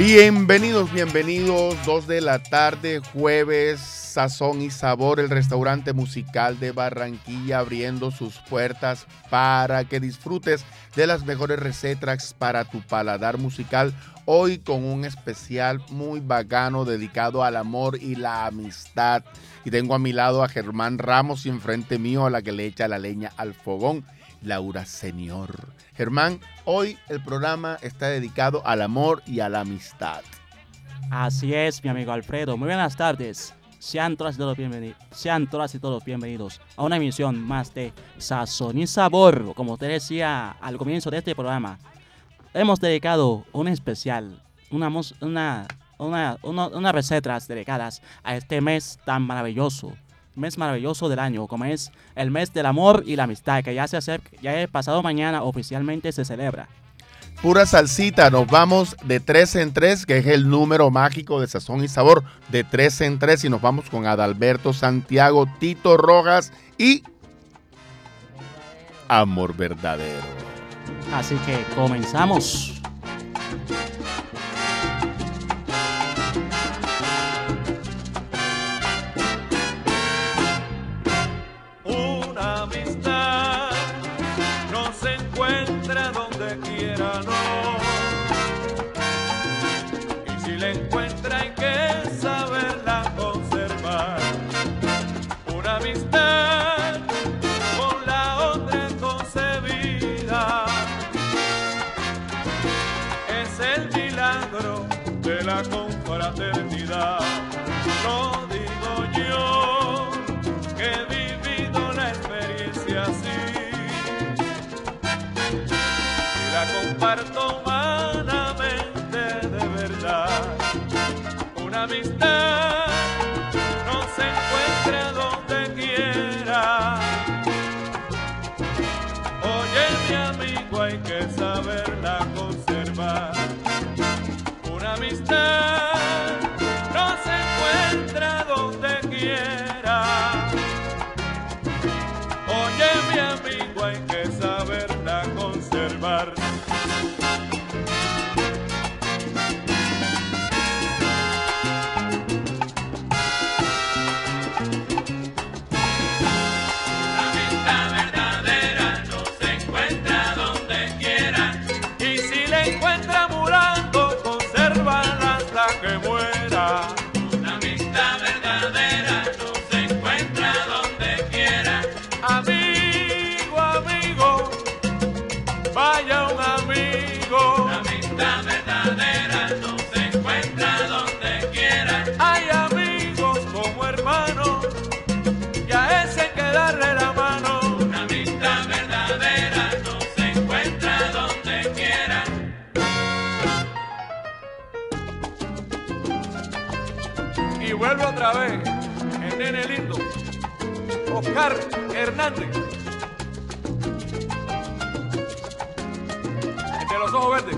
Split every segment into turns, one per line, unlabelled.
Bienvenidos, bienvenidos. Dos de la tarde, jueves, Sazón y Sabor, el restaurante musical de Barranquilla abriendo sus puertas para que disfrutes de las mejores recetas para tu paladar musical. Hoy con un especial muy bacano dedicado al amor y la amistad. Y tengo a mi lado a Germán Ramos y enfrente mío a la que le echa la leña al fogón, Laura Señor. Germán, hoy el programa está dedicado al amor y a la amistad.
Así es, mi amigo Alfredo. Muy buenas tardes. Sean todas y todos bienvenidos, sean todas y todos bienvenidos a una emisión más de Sazón y Sabor. Como usted decía al comienzo de este programa, hemos dedicado un especial, una, una, una, unas recetas dedicadas a este mes tan maravilloso, mes maravilloso del año, como es el mes del amor y la amistad, que ya se acerca, ya es pasado mañana oficialmente se celebra.
Pura salsita, nos vamos de tres en tres, que es el número mágico de sazón y sabor, de tres en tres, y nos vamos con Adalberto Santiago, Tito Rojas y Amor Verdadero.
Así que comenzamos.
No Oscar Hernández. El los ojos verdes.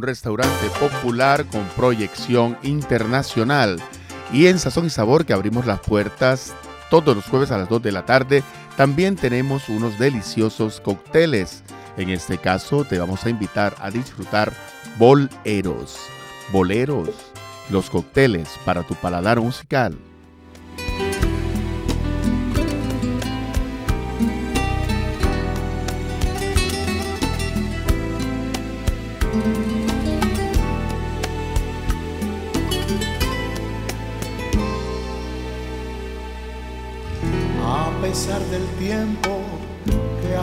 Un restaurante popular con proyección internacional. Y en Sazón y Sabor, que abrimos las puertas todos los jueves a las 2 de la tarde, también tenemos unos deliciosos cócteles. En este caso, te vamos a invitar a disfrutar boleros. Boleros, los cócteles para tu paladar musical.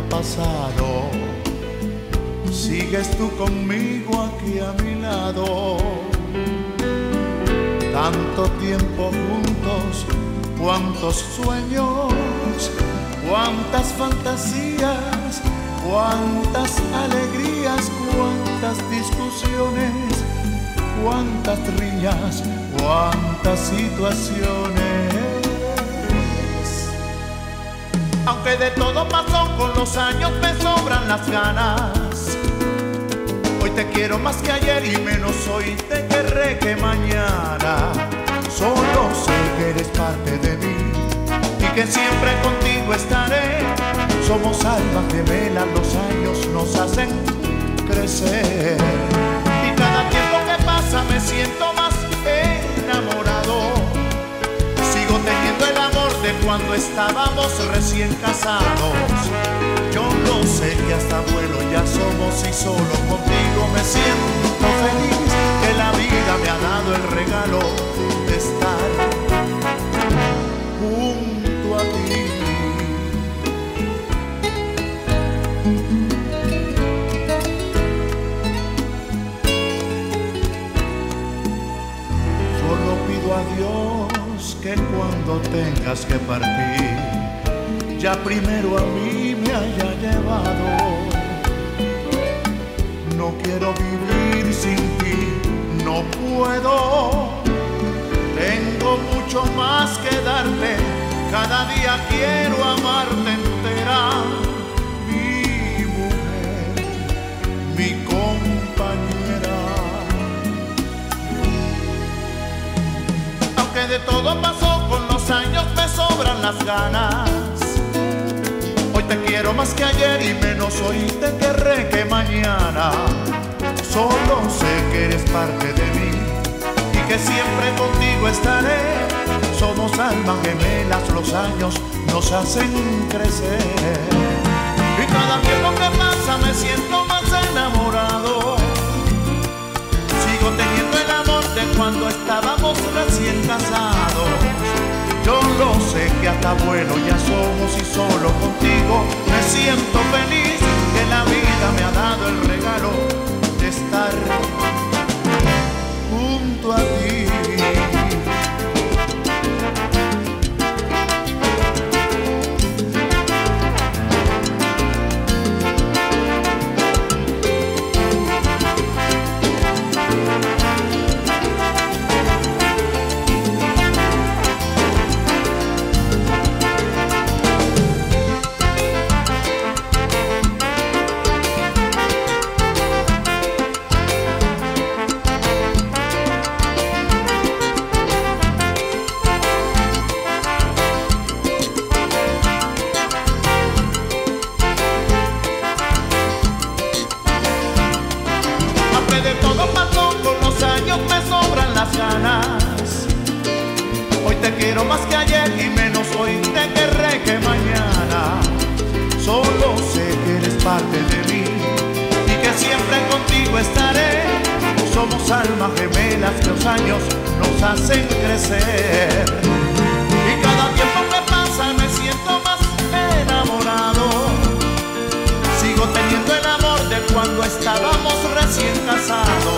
Pasado, sigues tú conmigo aquí a mi lado. Tanto tiempo juntos, cuántos sueños, cuántas fantasías, cuántas alegrías, cuántas discusiones, cuántas riñas, cuántas situaciones. Aunque de todo pasó con los años me sobran las ganas. Hoy te quiero más que ayer y menos hoy te querré que mañana. Solo sé que eres parte de mí y que siempre contigo estaré. Somos almas gemelas, los años nos hacen crecer. Y cada tiempo que pasa me siento más enamorado. Cuando estábamos recién casados. Yo no sé que hasta abuelo ya somos y solo contigo me siento feliz. Que la vida me ha dado el regalo de estar que cuando tengas que partir, ya primero a mí me haya llevado. No quiero vivir sin ti, no puedo. Tengo mucho más que darte, cada día quiero amarte entera. De todo pasó con los años me sobran las ganas. Hoy te quiero más que ayer y menos hoy te querré que mañana. Solo sé que eres parte de mí y que siempre contigo estaré. Somos almas gemelas, los años nos hacen crecer. Y cada tiempo que pasa me siento más enamorado. Sigo teniendo el amor cuando estábamos recién casados. Yo lo sé que hasta bueno ya somos y solo contigo me siento feliz que la vida me ha dado el regalo de estar junto a ti. estábamos recién casados.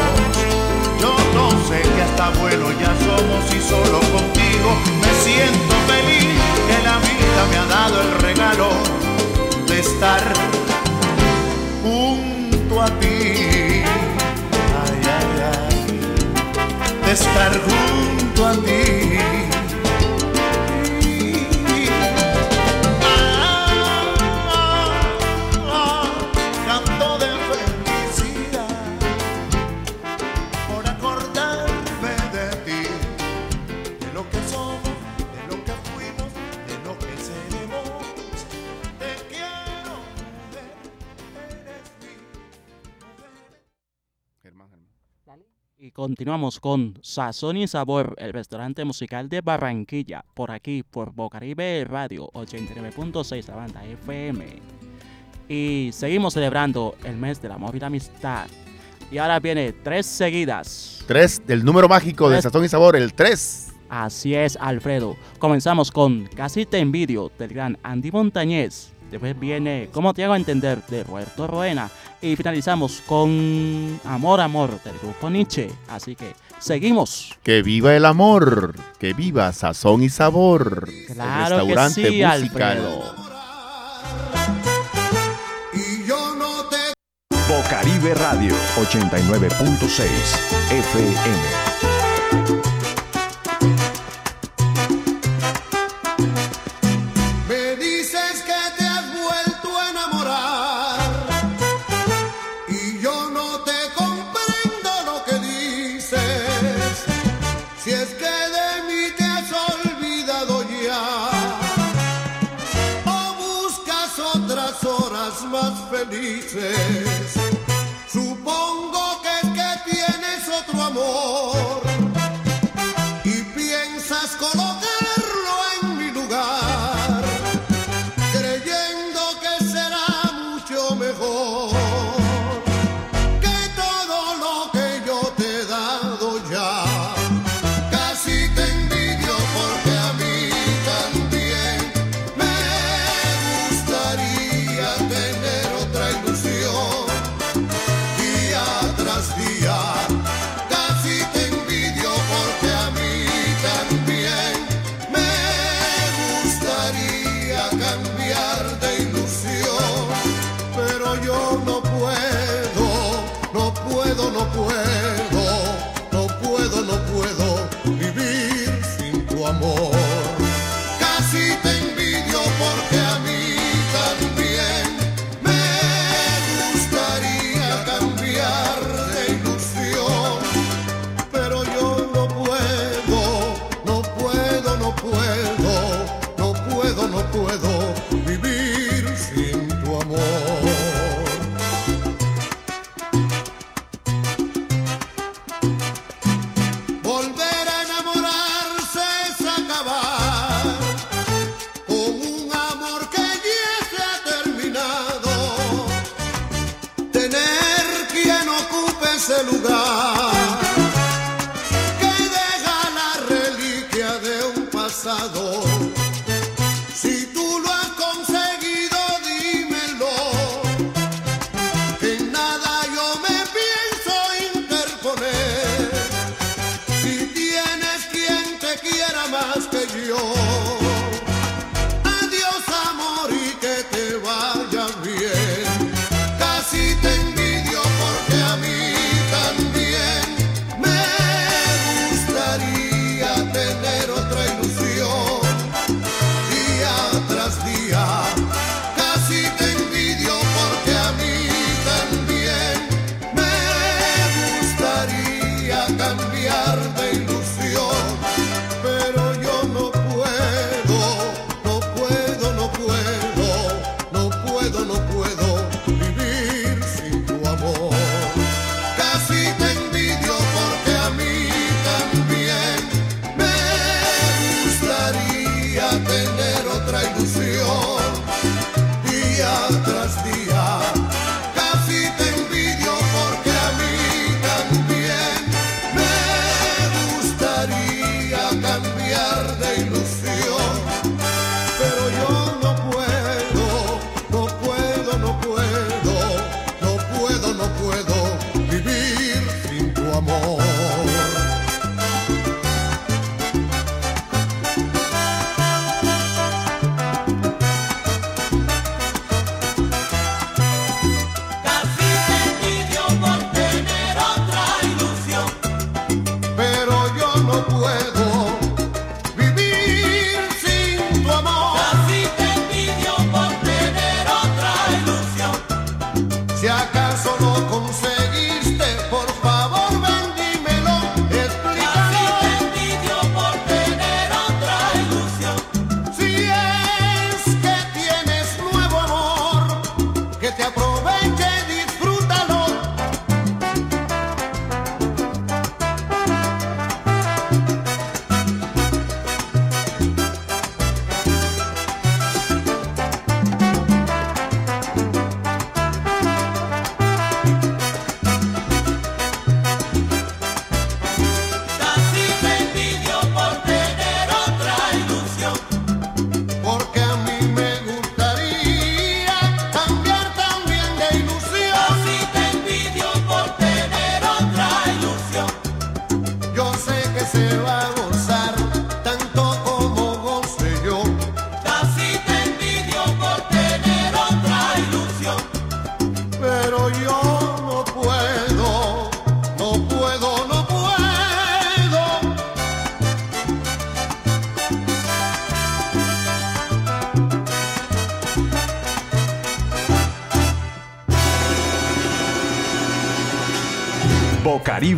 Yo no sé que hasta abuelo ya somos y solo contigo me siento feliz que la vida me ha dado el regalo de estar junto
a ti. Ay, ay, ay. De estar junto a ti.
Continuamos con Sazón y Sabor, el restaurante musical de Barranquilla, por aquí, por Bocaribe Radio 89.6, la banda FM. Y seguimos celebrando el mes del amor y la amistad. Y ahora viene tres seguidas.
Tres del número mágico de Sazón y Sabor, el 3.
Así es, Alfredo. Comenzamos con Casi te envidio del gran Andy Montañez. Después viene ¿Cómo te hago entender? de Roberto Roena. Y finalizamos con Amor, Amor del grupo Nietzsche. Así que seguimos.
Que viva el amor, que viva sazón y sabor.
Claro el
restaurante que
sí,
musical.
Alfredo.
Bocaribe Radio 89.6 FM.
dice esse é lugar.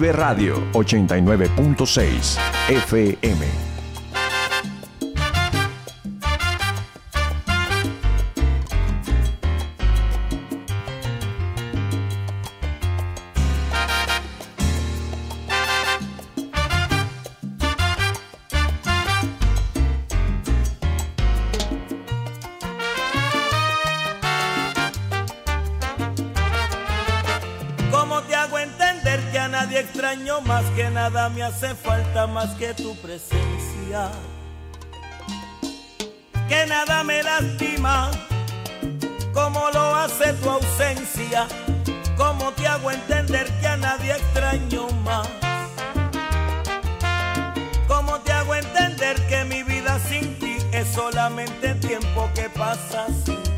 Vive Radio 89.6 FM.
hace falta más que tu presencia. Que nada me lastima como lo hace tu ausencia. Como te hago entender que a nadie extraño más. Como te hago entender que mi vida sin ti es solamente tiempo que pasa sin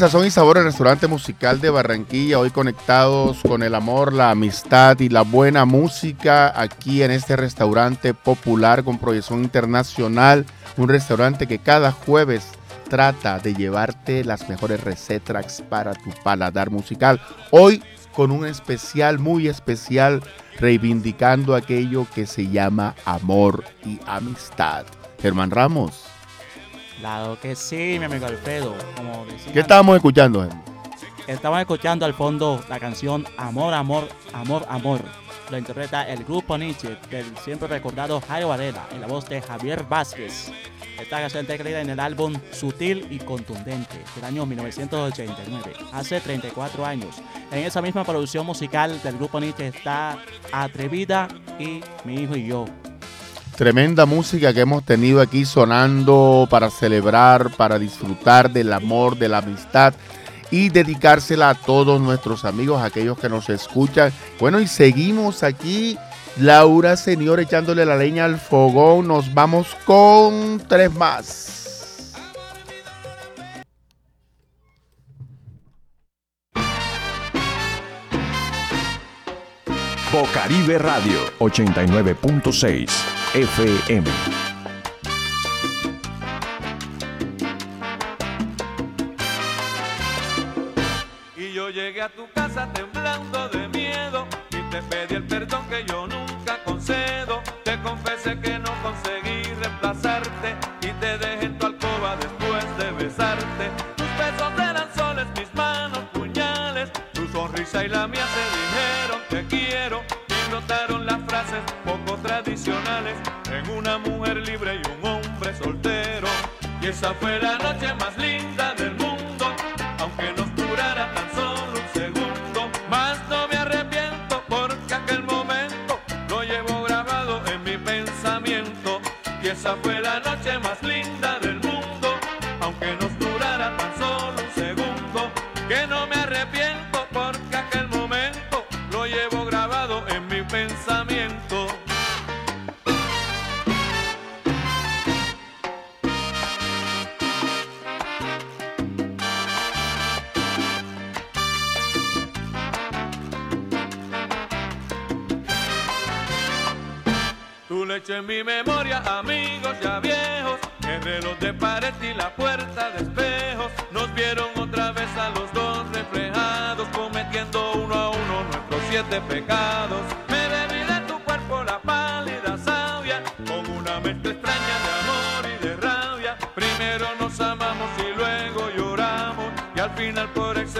Sazón y Sabor, el restaurante musical de Barranquilla, hoy conectados con el amor, la amistad y la buena música aquí en este restaurante popular con proyección internacional, un restaurante que cada jueves trata de llevarte las mejores recetas para tu paladar musical. Hoy con un especial, muy especial, reivindicando aquello que se llama amor y amistad. Germán Ramos,
Claro que sí, mi amigo Alfredo. Como decía,
¿qué estábamos escuchando? Germán?
Estamos escuchando al fondo la canción Amor, Amor, Amor, Amor. Lo interpreta el grupo Nietzsche del siempre recordado Jairo Varela en la voz de Javier Vázquez. Esta canción está incluida en el álbum Sutil y Contundente del año 1989, hace 34 años. En esa misma producción musical del grupo Nietzsche está Atrevida y Mi Hijo y Yo.
Tremenda música que hemos tenido aquí sonando para celebrar, para disfrutar del amor, de la amistad y dedicársela a todos nuestros amigos, aquellos que nos escuchan. Bueno, y seguimos aquí. Laura, señor, echándole la leña al fogón. Nos vamos con tres más.
Bocaribe Radio 89.6 FM.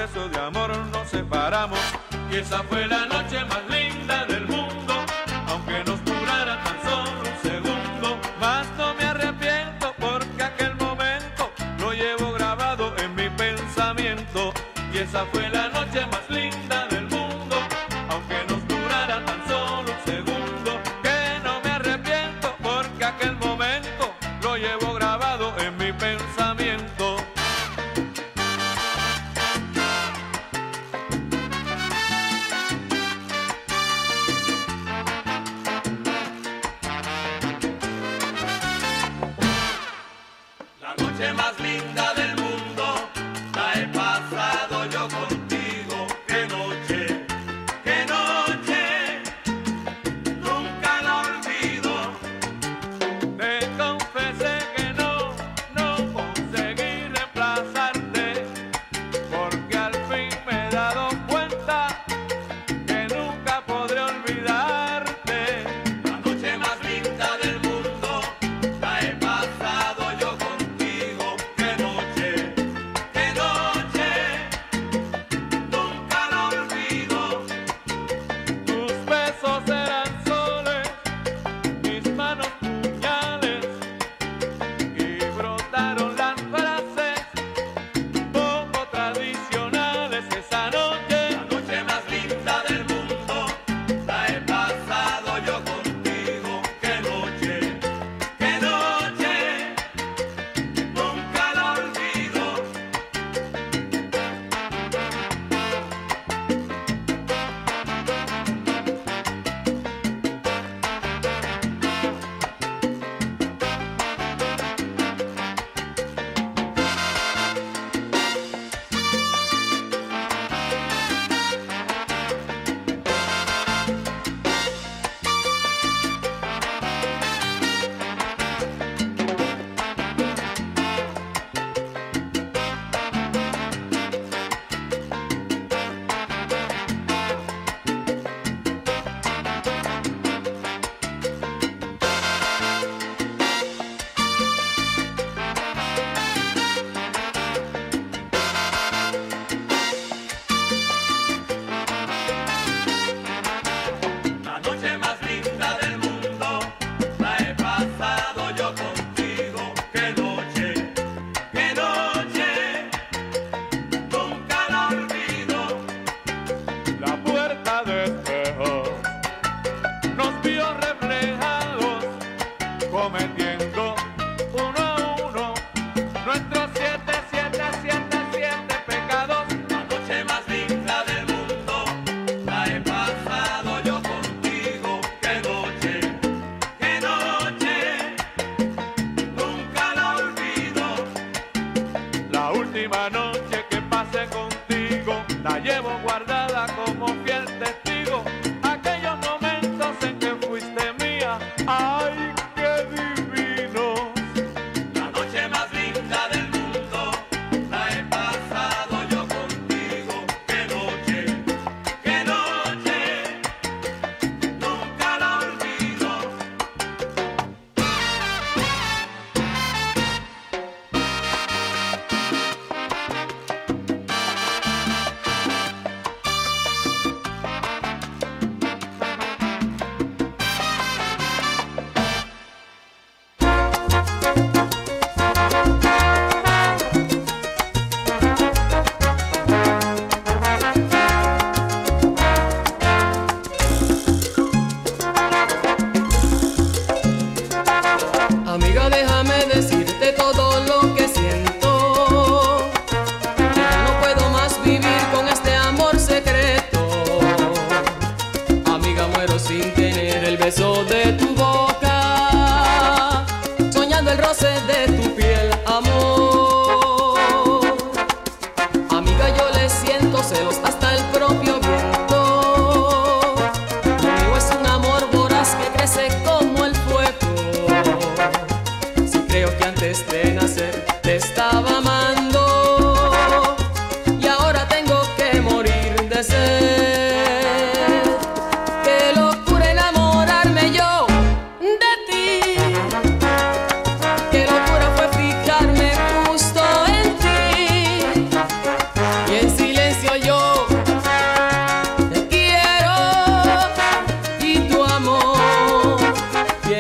Exceso de amor nos separamos. Y esa fue la noche más linda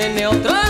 neutral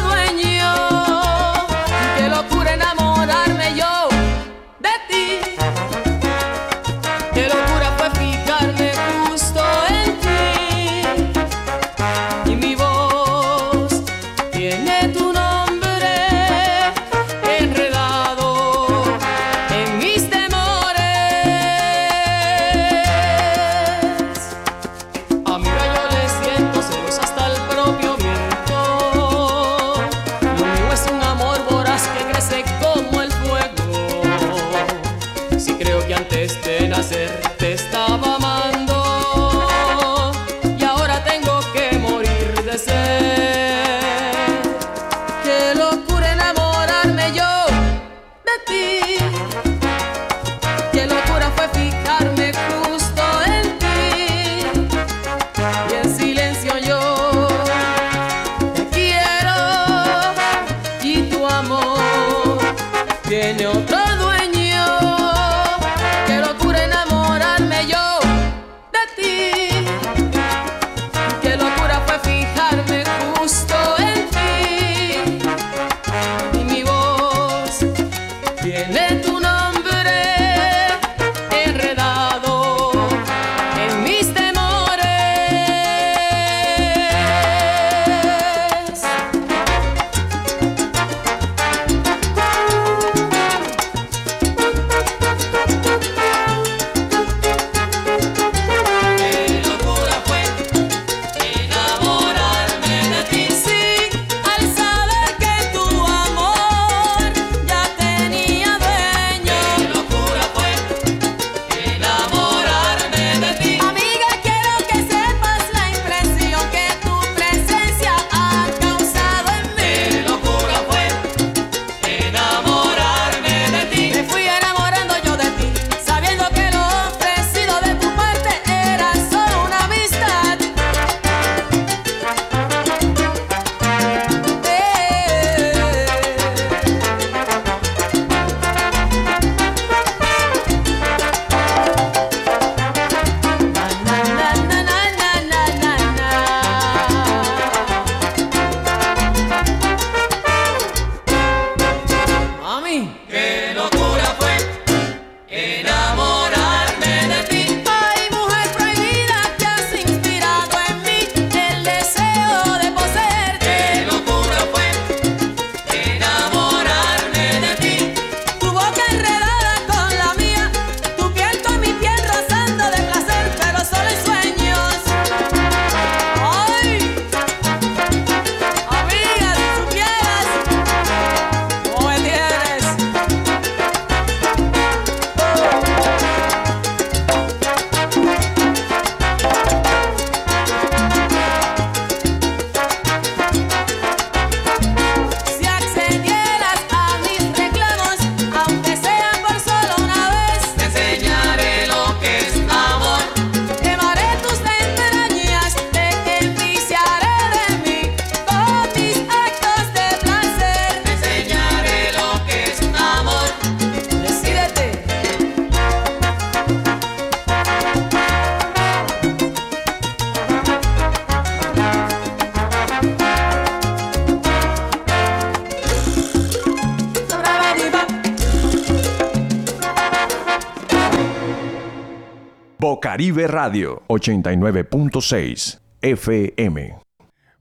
Bocaribe Radio 89.6 FM.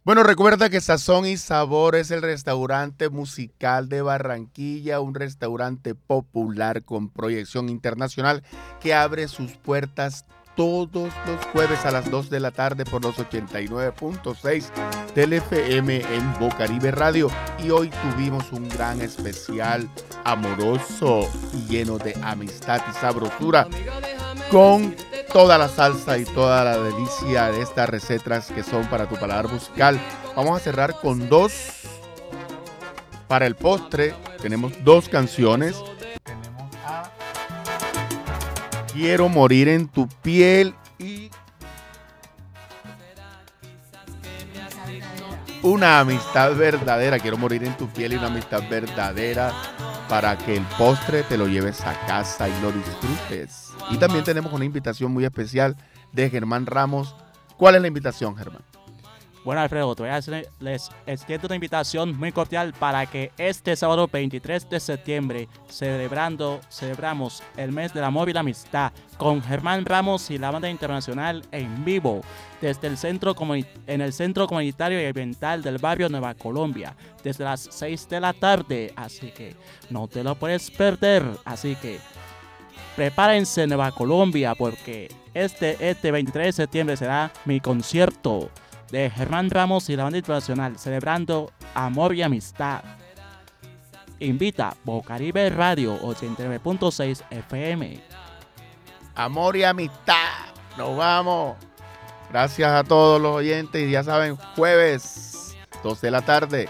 Bueno, recuerda que Sazón y Sabor es el restaurante musical de Barranquilla, un restaurante popular con proyección internacional que abre sus puertas todos los jueves a las 2 de la tarde por los 89.6 del FM en Bocaribe Radio. Y hoy tuvimos un gran especial amoroso y lleno de amistad y sabrosura con toda la salsa y toda la delicia de estas recetas que son para tu paladar musical. Vamos a cerrar con dos. Para el postre tenemos dos canciones. Tenemos a Quiero morir en tu piel y una amistad verdadera. Quiero morir en tu piel y una amistad verdadera para que el postre te lo lleves a casa y lo disfrutes. Y también tenemos una invitación muy especial de Germán Ramos. ¿Cuál es la invitación, Germán?
Bueno, Alfredo, te voy a les extiendo una invitación muy cordial para que este sábado 23 de septiembre, celebrando, celebramos el mes del amor y la amistad con Germán Ramos y la banda internacional en vivo desde el centro en el Centro Comunitario y Ambiental del barrio Nueva Colombia desde las 6 de la tarde. Así que no te lo puedes perder. Así que prepárense Nueva Colombia porque este, este 23 de septiembre será mi concierto de Germán Ramos y la banda internacional celebrando amor y amistad. Invita Bocaribe Radio 89.6 FM.
Amor y amistad. Nos vamos. Gracias a todos los oyentes. Ya saben, jueves, 2 de la tarde.